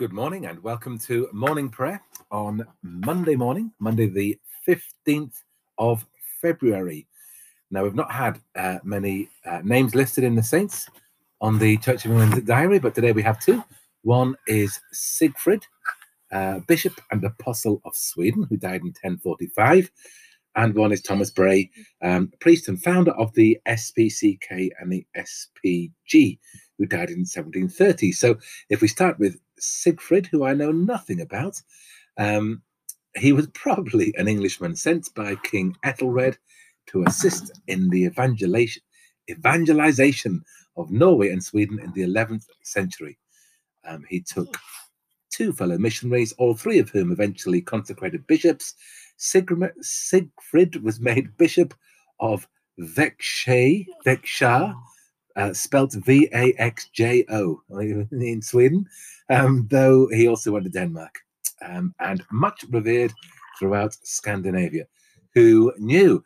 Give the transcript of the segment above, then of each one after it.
Good morning and welcome to morning prayer on Monday morning, Monday, the 15th of February. Now, we've not had uh, many uh, names listed in the saints on the Church of England diary, but today we have two. One is Sigfrid, uh, Bishop and Apostle of Sweden, who died in 1045, and one is Thomas Bray, um, priest and founder of the SPCK and the SPG, who died in 1730. So, if we start with Sigfrid, who I know nothing about. Um, he was probably an Englishman sent by King Ethelred to assist in the evangelization, evangelization of Norway and Sweden in the 11th century. Um, he took two fellow missionaries, all three of whom eventually consecrated bishops. Sigrid, Sigfrid was made bishop of Växjö uh, spelt V A X J O in Sweden, um, though he also went to Denmark um, and much revered throughout Scandinavia. Who knew?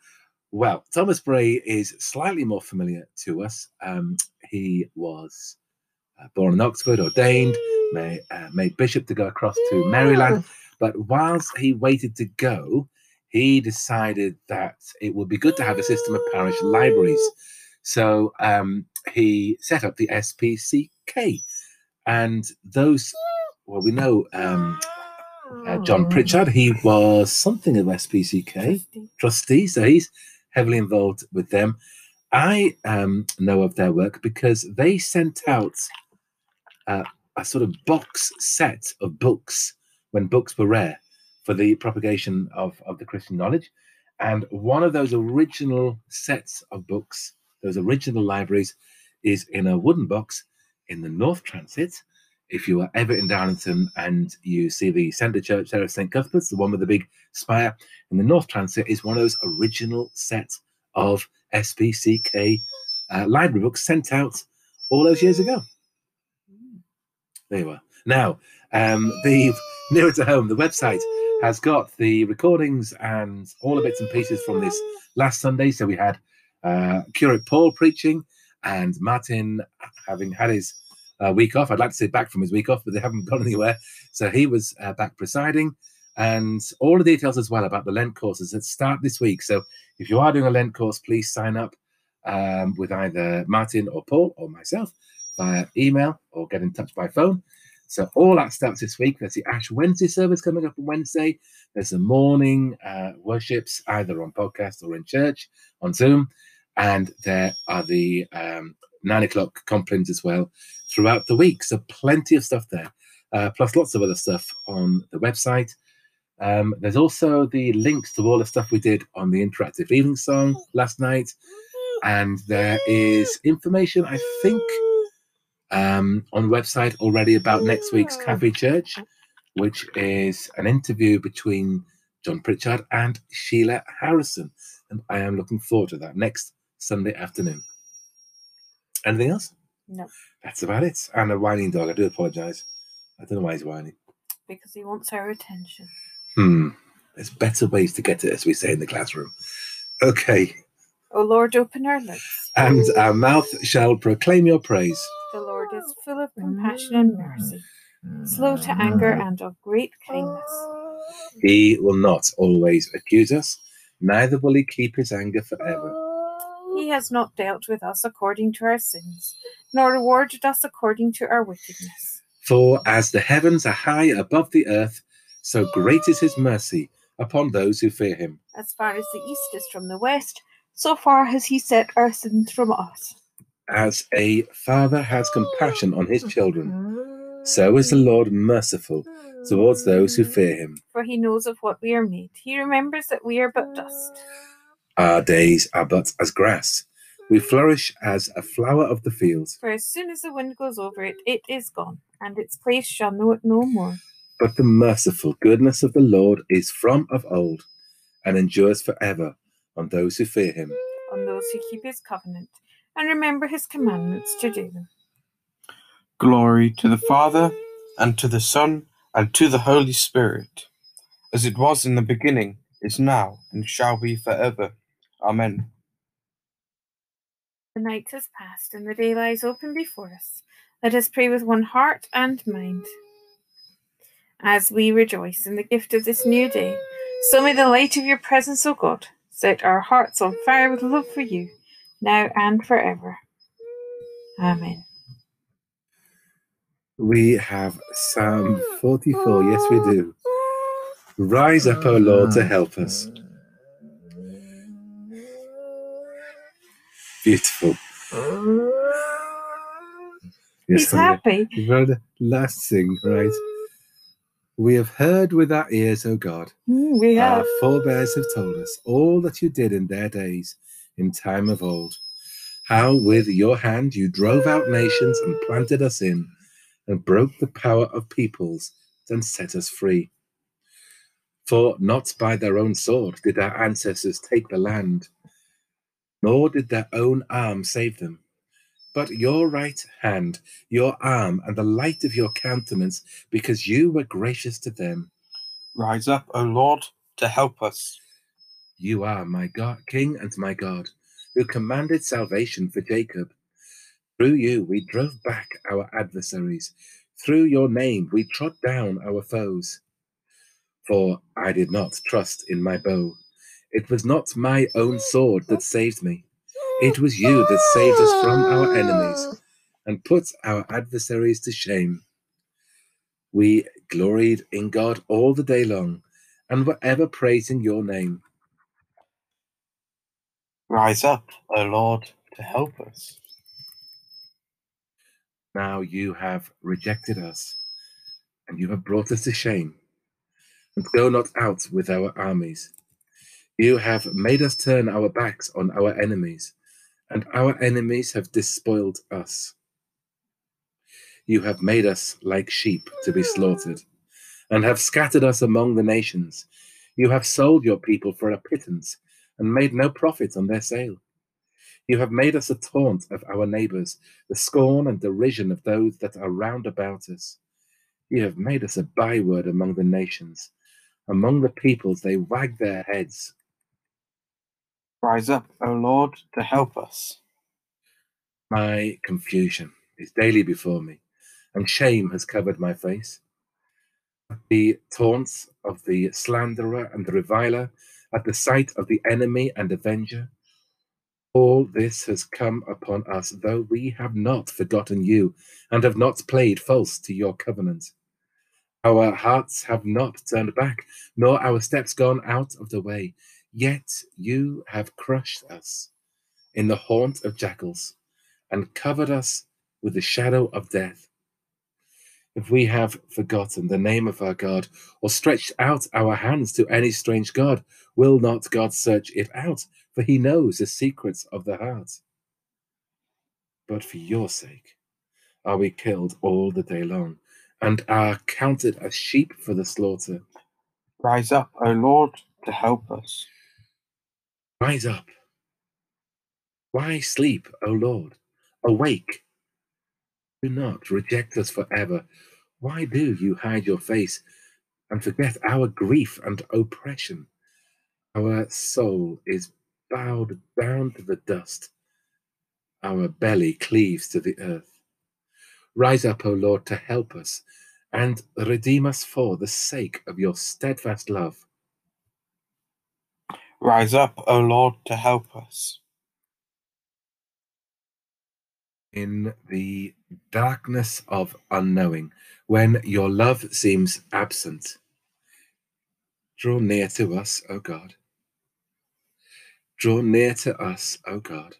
Well, Thomas Bray is slightly more familiar to us. Um, he was uh, born in Oxford, ordained, made, uh, made bishop to go across to Maryland. But whilst he waited to go, he decided that it would be good to have a system of parish libraries. So um, he set up the SPCK, and those. Well, we know um, uh, John Pritchard. He was something of SPCK trustee. trustee, so he's heavily involved with them. I um, know of their work because they sent out uh, a sort of box set of books when books were rare for the propagation of, of the Christian knowledge. And one of those original sets of books, those original libraries, is in a wooden box in the North Transept. If you are ever in Darlington and you see the Centre Church there of St. Cuthbert's, the one with the big spire in the North Transept, is one of those original sets of SPCK uh, library books sent out all those years ago. There you are. Now, um, the nearer to home, the website has got the recordings and all the bits and pieces from this last Sunday. So we had uh, Curate Paul preaching, and Martin, having had his uh, week off, I'd like to say back from his week off, but they haven't gone anywhere. So he was uh, back presiding, and all the details as well about the Lent courses that start this week. So if you are doing a Lent course, please sign up um, with either Martin or Paul or myself via email or get in touch by phone. So all that starts this week. There's the Ash Wednesday service coming up on Wednesday. There's the morning uh, worships either on podcast or in church on Zoom and there are the um, nine o'clock complines as well throughout the week. So plenty of stuff there, uh, plus lots of other stuff on the website. Um, there's also the links to all the stuff we did on the interactive evening song last night, and there is information I think um, on the website already about next week's Cafe Church, which is an interview between John Pritchard and Sheila Harrison, and I am looking forward to that next Sunday afternoon. Anything else? No. That's about it. And a whining dog. I do apologise. I don't know why he's whining. Because he wants our attention. Hmm. There's better ways to get it, as we say in the classroom. Okay. O Lord, open our lips. And our mouth shall proclaim your praise. The Lord is oh. full of compassion and mercy, slow to anger mm. and of great kindness. Oh. He will not always accuse us, neither will he keep his anger forever. Oh. He has not dealt with us according to our sins, nor rewarded us according to our wickedness. For as the heavens are high above the earth, so great is his mercy upon those who fear him. As far as the east is from the west, so far has he set our sins from us. As a father has compassion on his children, so is the Lord merciful towards those who fear him. For he knows of what we are made. He remembers that we are but dust. Our days are but as grass. We flourish as a flower of the field. For as soon as the wind goes over it, it is gone, and its place shall know it no more. But the merciful goodness of the Lord is from of old, and endures forever on those who fear him. On those who keep his covenant, and remember his commandments to do them. Glory to the Father, and to the Son, and to the Holy Spirit, as it was in the beginning, is now, and shall be forever. Amen. The night has passed, and the day lies open before us. Let us pray with one heart and mind. as we rejoice in the gift of this new day. So may the light of your presence, O God, set our hearts on fire with love for you, now and forever. Amen. We have Psalm 44. Yes, we do. Rise up, O Lord, to help us. Beautiful. Yes, He's happy. Very last thing, right? We have heard with our ears, O God. Mm, we Our forebears have told us all that you did in their days, in time of old. How with your hand you drove out nations and planted us in, and broke the power of peoples and set us free. For not by their own sword did our ancestors take the land, nor did their own arm save them. But your right hand, your arm, and the light of your countenance, because you were gracious to them. Rise up, O Lord, to help us. You are my God, King and my God, who commanded salvation for Jacob. Through you we drove back our adversaries. Through your name we trod down our foes. For I did not trust in my bow. It was not my own sword that saved me. It was you that saved us from our enemies and put our adversaries to shame. We gloried in God all the day long and were ever praising your name. Rise up, O Lord, to help us. Now you have rejected us, and you have brought us to shame. And go not out with our armies. You have made us turn our backs on our enemies, and our enemies have despoiled us. You have made us like sheep to be slaughtered, and have scattered us among the nations. You have sold your people for a pittance, and made no profit on their sale. You have made us a taunt of our neighbors, the scorn and derision of those that are round about us. You have made us a byword among the nations. Among the peoples they wag their heads. Rise up, O Lord, to help us. My confusion is daily before me, and shame has covered my face. The taunts of the slanderer and the reviler, at the sight of the enemy and avenger, all this has come upon us, though we have not forgotten you and have not played false to your covenant. Our hearts have not turned back, nor our steps gone out of the way. Yet you have crushed us in the haunt of jackals and covered us with the shadow of death. If we have forgotten the name of our God or stretched out our hands to any strange God, will not God search it out? For he knows the secrets of the heart. But for your sake are we killed all the day long, and are counted as sheep for the slaughter. Rise up, O Lord, to help us. Rise up. Why sleep, O Lord? Awake. Do not reject us forever. Why do you hide your face and forget our grief and oppression? Our soul is bowed down to the dust. Our belly cleaves to the earth. Rise up, O Lord, to help us and redeem us for the sake of your steadfast love. Rise up, O Lord, to help us. In the darkness of unknowing, when your love seems absent. Draw near to us, O God. Draw near to us, O God.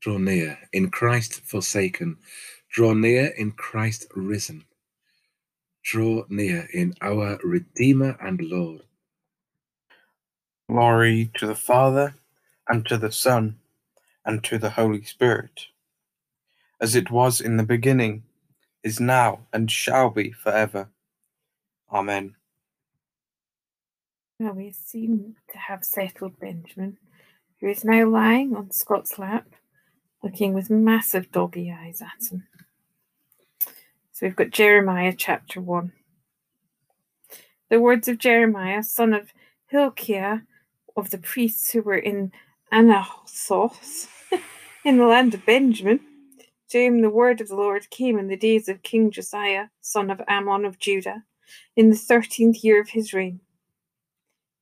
Draw near in Christ forsaken. Draw near in Christ risen. Draw near in our Redeemer and Lord. Glory to the Father, and to the Son, and to the Holy Spirit, as it was in the beginning, is now, and shall be forever. Amen. Now we seem to have settled Benjamin, who is now lying on Scott's lap, looking with massive doggy eyes at him. So we've got Jeremiah chapter 1. The words of Jeremiah, son of Hilkiah, of the priests who were in Anathoth, in the land of Benjamin, to whom the word of the Lord came in the days of King Josiah, son of Amon of Judah, in the thirteenth year of his reign.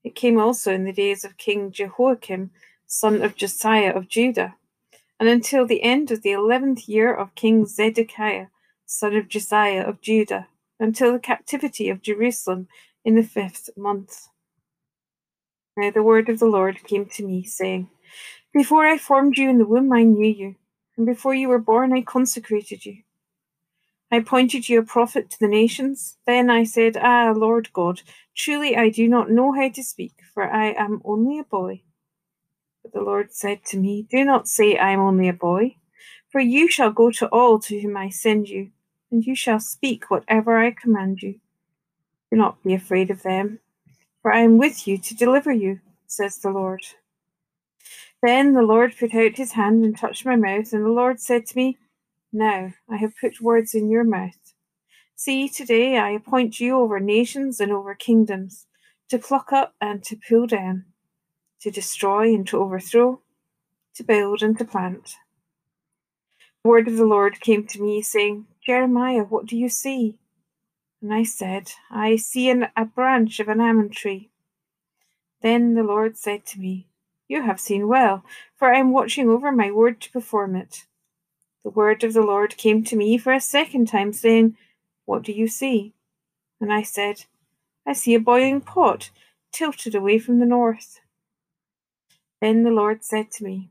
It came also in the days of King Jehoiakim, son of Josiah of Judah, and until the end of the eleventh year of King Zedekiah, son of Josiah of Judah, until the captivity of Jerusalem in the fifth month. Now the word of the Lord came to me, saying, Before I formed you in the womb, I knew you and before you were born, I consecrated you. I appointed you a prophet to the nations. Then I said, Ah, Lord God, truly I do not know how to speak, for I am only a boy. But the Lord said to me, Do not say, I am only a boy, for you shall go to all to whom I send you, and you shall speak whatever I command you. Do not be afraid of them, for I am with you to deliver you, says the Lord. Then the Lord put out his hand and touched my mouth, and the Lord said to me, Now I have put words in your mouth. See, today I appoint you over nations and over kingdoms, to pluck up and to pull down, to destroy and to overthrow, to build and to plant. The word of the Lord came to me, saying, Jeremiah, what do you see? And I said, I see an, a branch of an almond tree. Then the Lord said to me, you have seen well, for I am watching over my word to perform it. The word of the Lord came to me for a second time, saying, What do you see? And I said, I see a boiling pot tilted away from the north. Then the Lord said to me,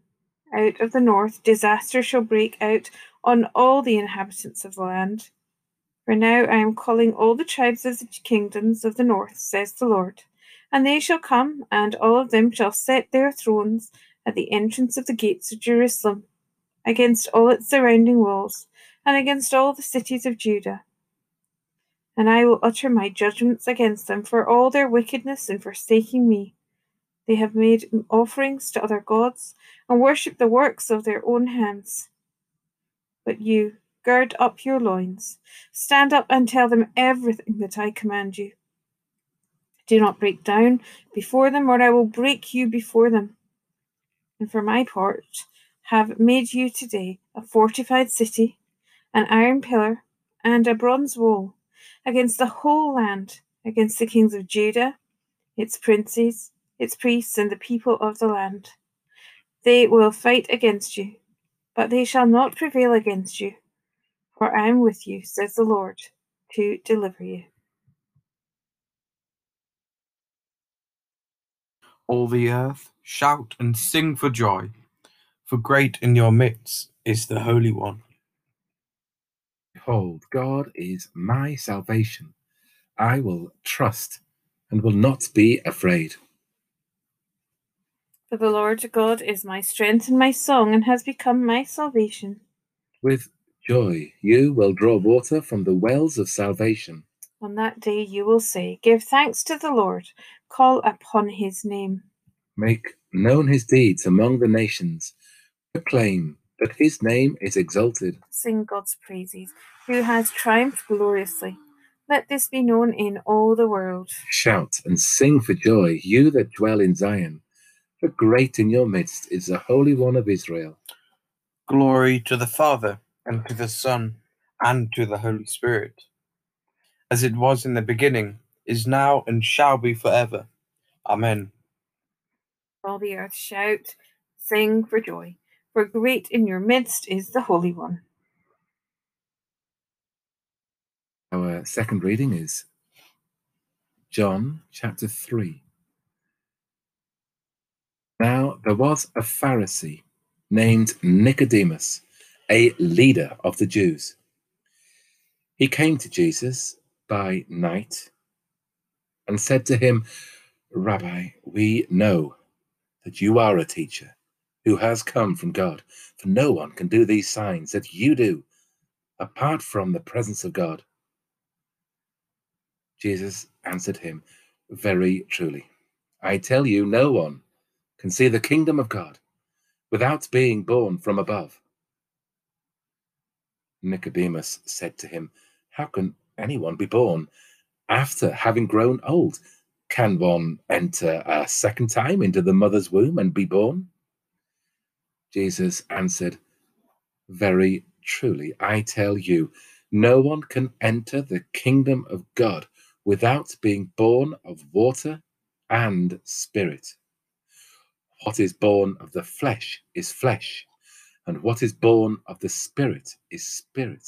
Out of the north disaster shall break out on all the inhabitants of the land. For now I am calling all the tribes of the kingdoms of the north, says the Lord and they shall come, and all of them shall set their thrones at the entrance of the gates of Jerusalem, against all its surrounding walls, and against all the cities of Judah. And I will utter my judgments against them for all their wickedness in forsaking me. They have made offerings to other gods, and worshipped the works of their own hands. But you, gird up your loins, stand up and tell them everything that I command you. Do not break down before them, or I will break you before them. And for my part, have made you today a fortified city, an iron pillar, and a bronze wall against the whole land, against the kings of Judah, its princes, its priests, and the people of the land. They will fight against you, but they shall not prevail against you, for I am with you, says the Lord, to deliver you. All the earth, shout and sing for joy, for great in your midst is the Holy One. Behold, God is my salvation. I will trust and will not be afraid. For the Lord God is my strength and my song, and has become my salvation. With joy you will draw water from the wells of salvation. On that day you will say, Give thanks to the Lord, call upon his name. Make known his deeds among the nations, proclaim that his name is exalted. Sing God's praises, who has triumphed gloriously. Let this be known in all the world. Shout and sing for joy, you that dwell in Zion, for great in your midst is the Holy One of Israel. Glory to the Father, and to the Son, and to the Holy Spirit as it was in the beginning, is now, and shall be forever. Amen. All the earth shout, sing for joy, for great in your midst is the Holy One. Our second reading is John chapter 3. Now there was a Pharisee named Nicodemus, a leader of the Jews. He came to Jesus by night and said to him, Rabbi, we know that you are a teacher who has come from God, for no one can do these signs that you do apart from the presence of God. Jesus answered him, Very truly, I tell you, no one can see the kingdom of God without being born from above. Nicodemus said to him, How can anyone be born after having grown old? Can one enter a second time into the mother's womb and be born? Jesus answered, Very truly, I tell you, no one can enter the kingdom of God without being born of water and spirit. What is born of the flesh is flesh, and what is born of the spirit is spirit.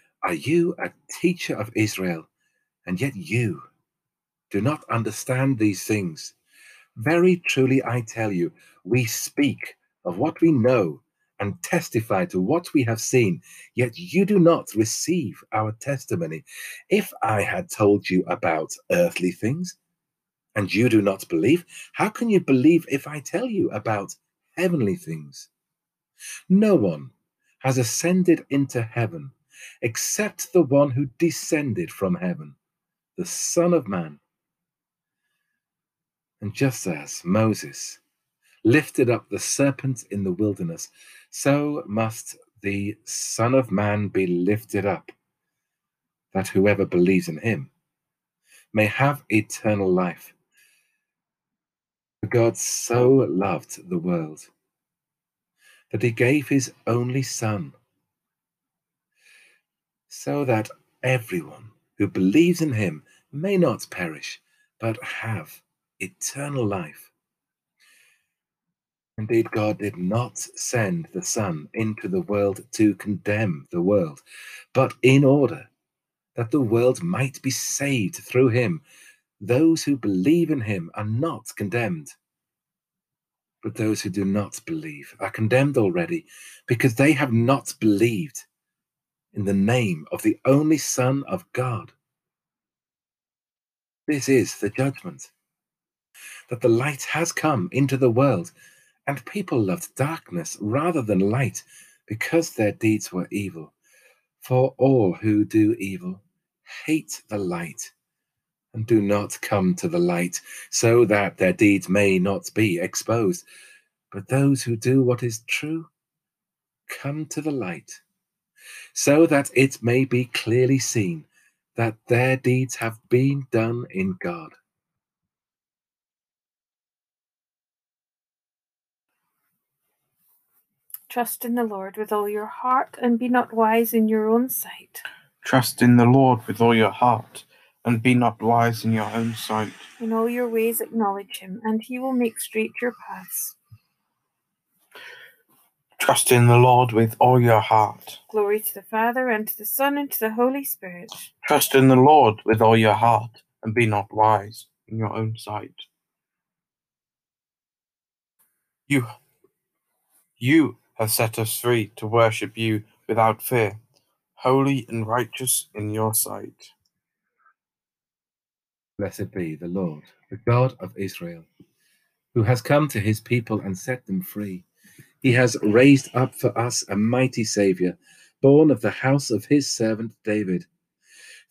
Are you a teacher of Israel, and yet you do not understand these things? Very truly I tell you, we speak of what we know and testify to what we have seen, yet you do not receive our testimony. If I had told you about earthly things, and you do not believe, how can you believe if I tell you about heavenly things? No one has ascended into heaven except the one who descended from heaven, the Son of Man. And just as Moses lifted up the serpent in the wilderness, so must the Son of Man be lifted up, that whoever believes in him may have eternal life. For God so loved the world that he gave his only Son, so that everyone who believes in him may not perish, but have eternal life. Indeed, God did not send the Son into the world to condemn the world, but in order that the world might be saved through him. Those who believe in him are not condemned. But those who do not believe are condemned already because they have not believed in the name of the only Son of God. This is the judgment that the light has come into the world and people loved darkness rather than light because their deeds were evil. For all who do evil hate the light and do not come to the light, so that their deeds may not be exposed. But those who do what is true come to the light, so that it may be clearly seen that their deeds have been done in God. Trust in the Lord with all your heart and be not wise in your own sight. Trust in the Lord with all your heart and be not wise in your own sight. In all your ways acknowledge him, and he will make straight your paths. Trust in the Lord with all your heart. Glory to the Father, and to the Son, and to the Holy Spirit. Trust in the Lord with all your heart and be not wise in your own sight. You, you have set us free to worship you without fear, holy and righteous in your sight. Blessed be the Lord, the God of Israel, who has come to his people and set them free. He has raised up for us a mighty Saviour, born of the house of his servant David.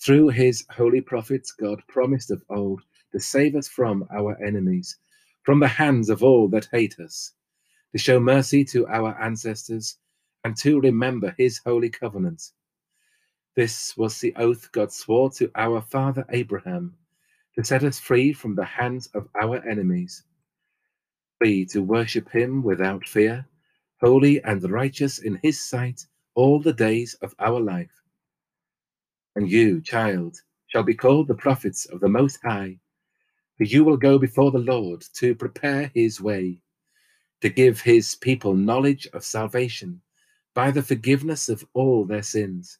Through his holy prophets, God promised of old to save us from our enemies, from the hands of all that hate us to show mercy to our ancestors, and to remember his holy covenant. This was the oath God swore to our father Abraham to set us free from the hands of our enemies, free to worship him without fear, holy and righteous in his sight all the days of our life. And you, child, shall be called the prophets of the Most High, for you will go before the Lord to prepare his way to give his people knowledge of salvation by the forgiveness of all their sins.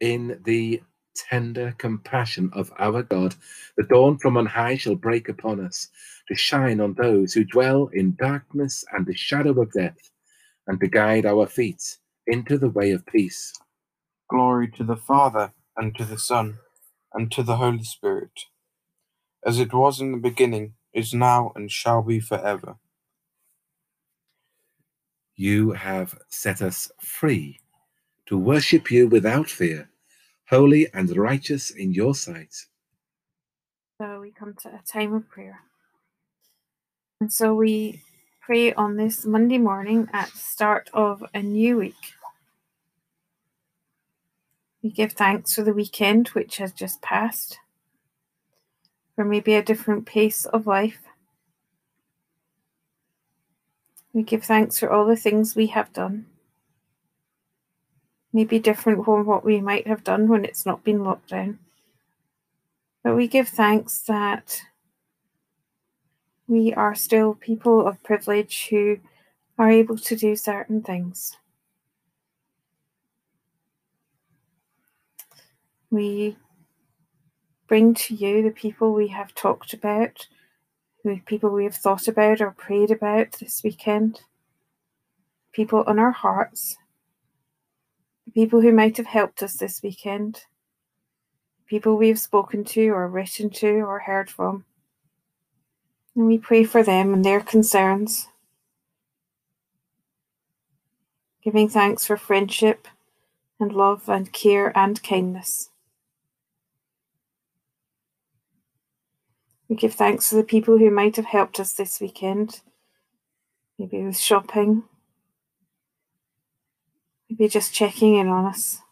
In the tender compassion of our God, the dawn from on high shall break upon us to shine on those who dwell in darkness and the shadow of death, and to guide our feet into the way of peace. Glory to the Father, and to the Son, and to the Holy Spirit, as it was in the beginning, is now, and shall be forever. You have set us free to worship you without fear, holy and righteous in your sight. So we come to a time of prayer. And so we pray on this Monday morning at the start of a new week. We give thanks for the weekend which has just passed, for maybe a different pace of life. We give thanks for all the things we have done. Maybe different from what we might have done when it's not been locked down. But we give thanks that we are still people of privilege who are able to do certain things. We bring to you the people we have talked about, the people we have thought about or prayed about this weekend, people on our hearts, the people who might have helped us this weekend, people we have spoken to or written to or heard from. And we pray for them and their concerns, giving thanks for friendship and love and care and kindness. We give thanks to the people who might have helped us this weekend, maybe with shopping, maybe just checking in on us.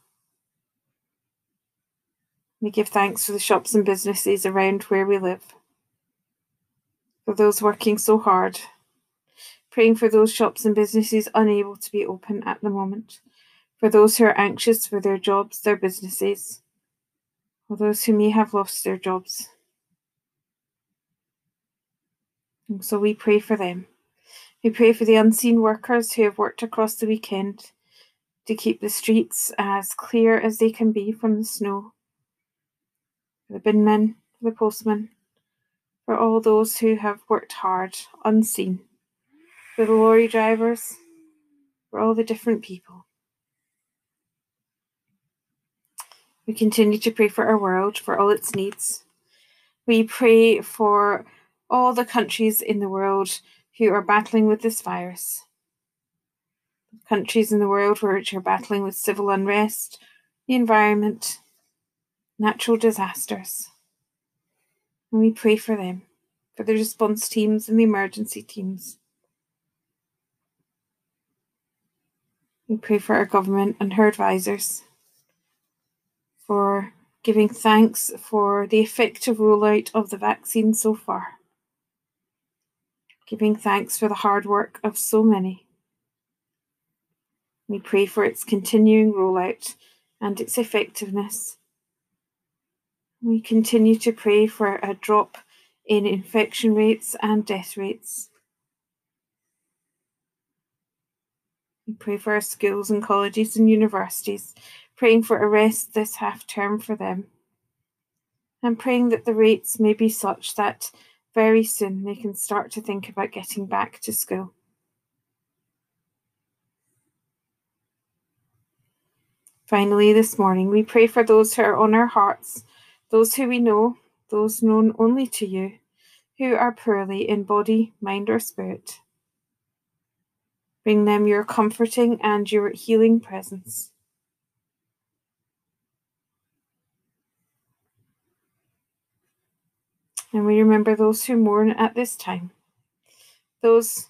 We give thanks for the shops and businesses around where we live, for those working so hard, praying for those shops and businesses unable to be open at the moment, for those who are anxious for their jobs, their businesses, or those who may have lost their jobs. So we pray for them. We pray for the unseen workers who have worked across the weekend to keep the streets as clear as they can be from the snow. For the binmen, for the postmen, for all those who have worked hard, unseen. For the lorry drivers, for all the different people. We continue to pray for our world, for all its needs. We pray for all the countries in the world who are battling with this virus. Countries in the world which are battling with civil unrest, the environment, natural disasters. And we pray for them, for the response teams and the emergency teams. We pray for our government and her advisors, for giving thanks for the effective rollout of the vaccine so far giving thanks for the hard work of so many. We pray for its continuing rollout and its effectiveness. We continue to pray for a drop in infection rates and death rates. We pray for our schools and colleges and universities, praying for a rest this half term for them, and praying that the rates may be such that very soon they can start to think about getting back to school. Finally, this morning, we pray for those who are on our hearts, those who we know, those known only to you, who are poorly in body, mind, or spirit. Bring them your comforting and your healing presence. And we remember those who mourn at this time, those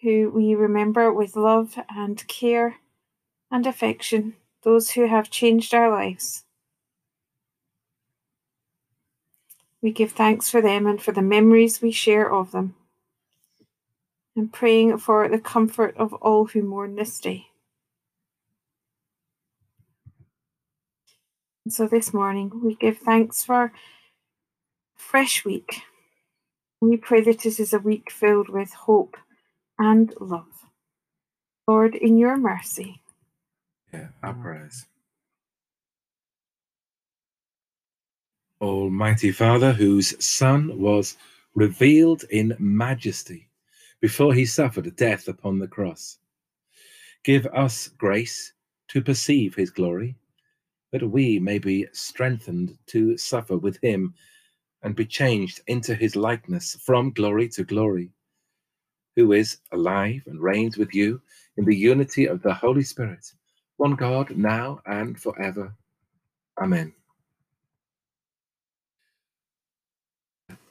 who we remember with love and care and affection, those who have changed our lives. We give thanks for them and for the memories we share of them, and praying for the comfort of all who mourn this day. So this morning we give thanks for a fresh week. We pray that this is a week filled with hope and love. Lord, in your mercy. Yeah, our Almighty Father, whose Son was revealed in majesty before he suffered death upon the cross, give us grace to perceive his glory, that we may be strengthened to suffer with him and be changed into his likeness from glory to glory, who is alive and reigns with you in the unity of the Holy Spirit, one God, now and forever. Amen.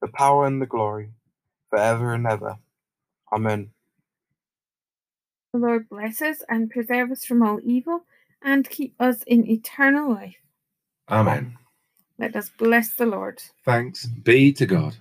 the power, and the glory, for ever and ever. Amen. The Lord bless us and preserve us from all evil and keep us in eternal life. Amen. Let us bless the Lord. Thanks be to God.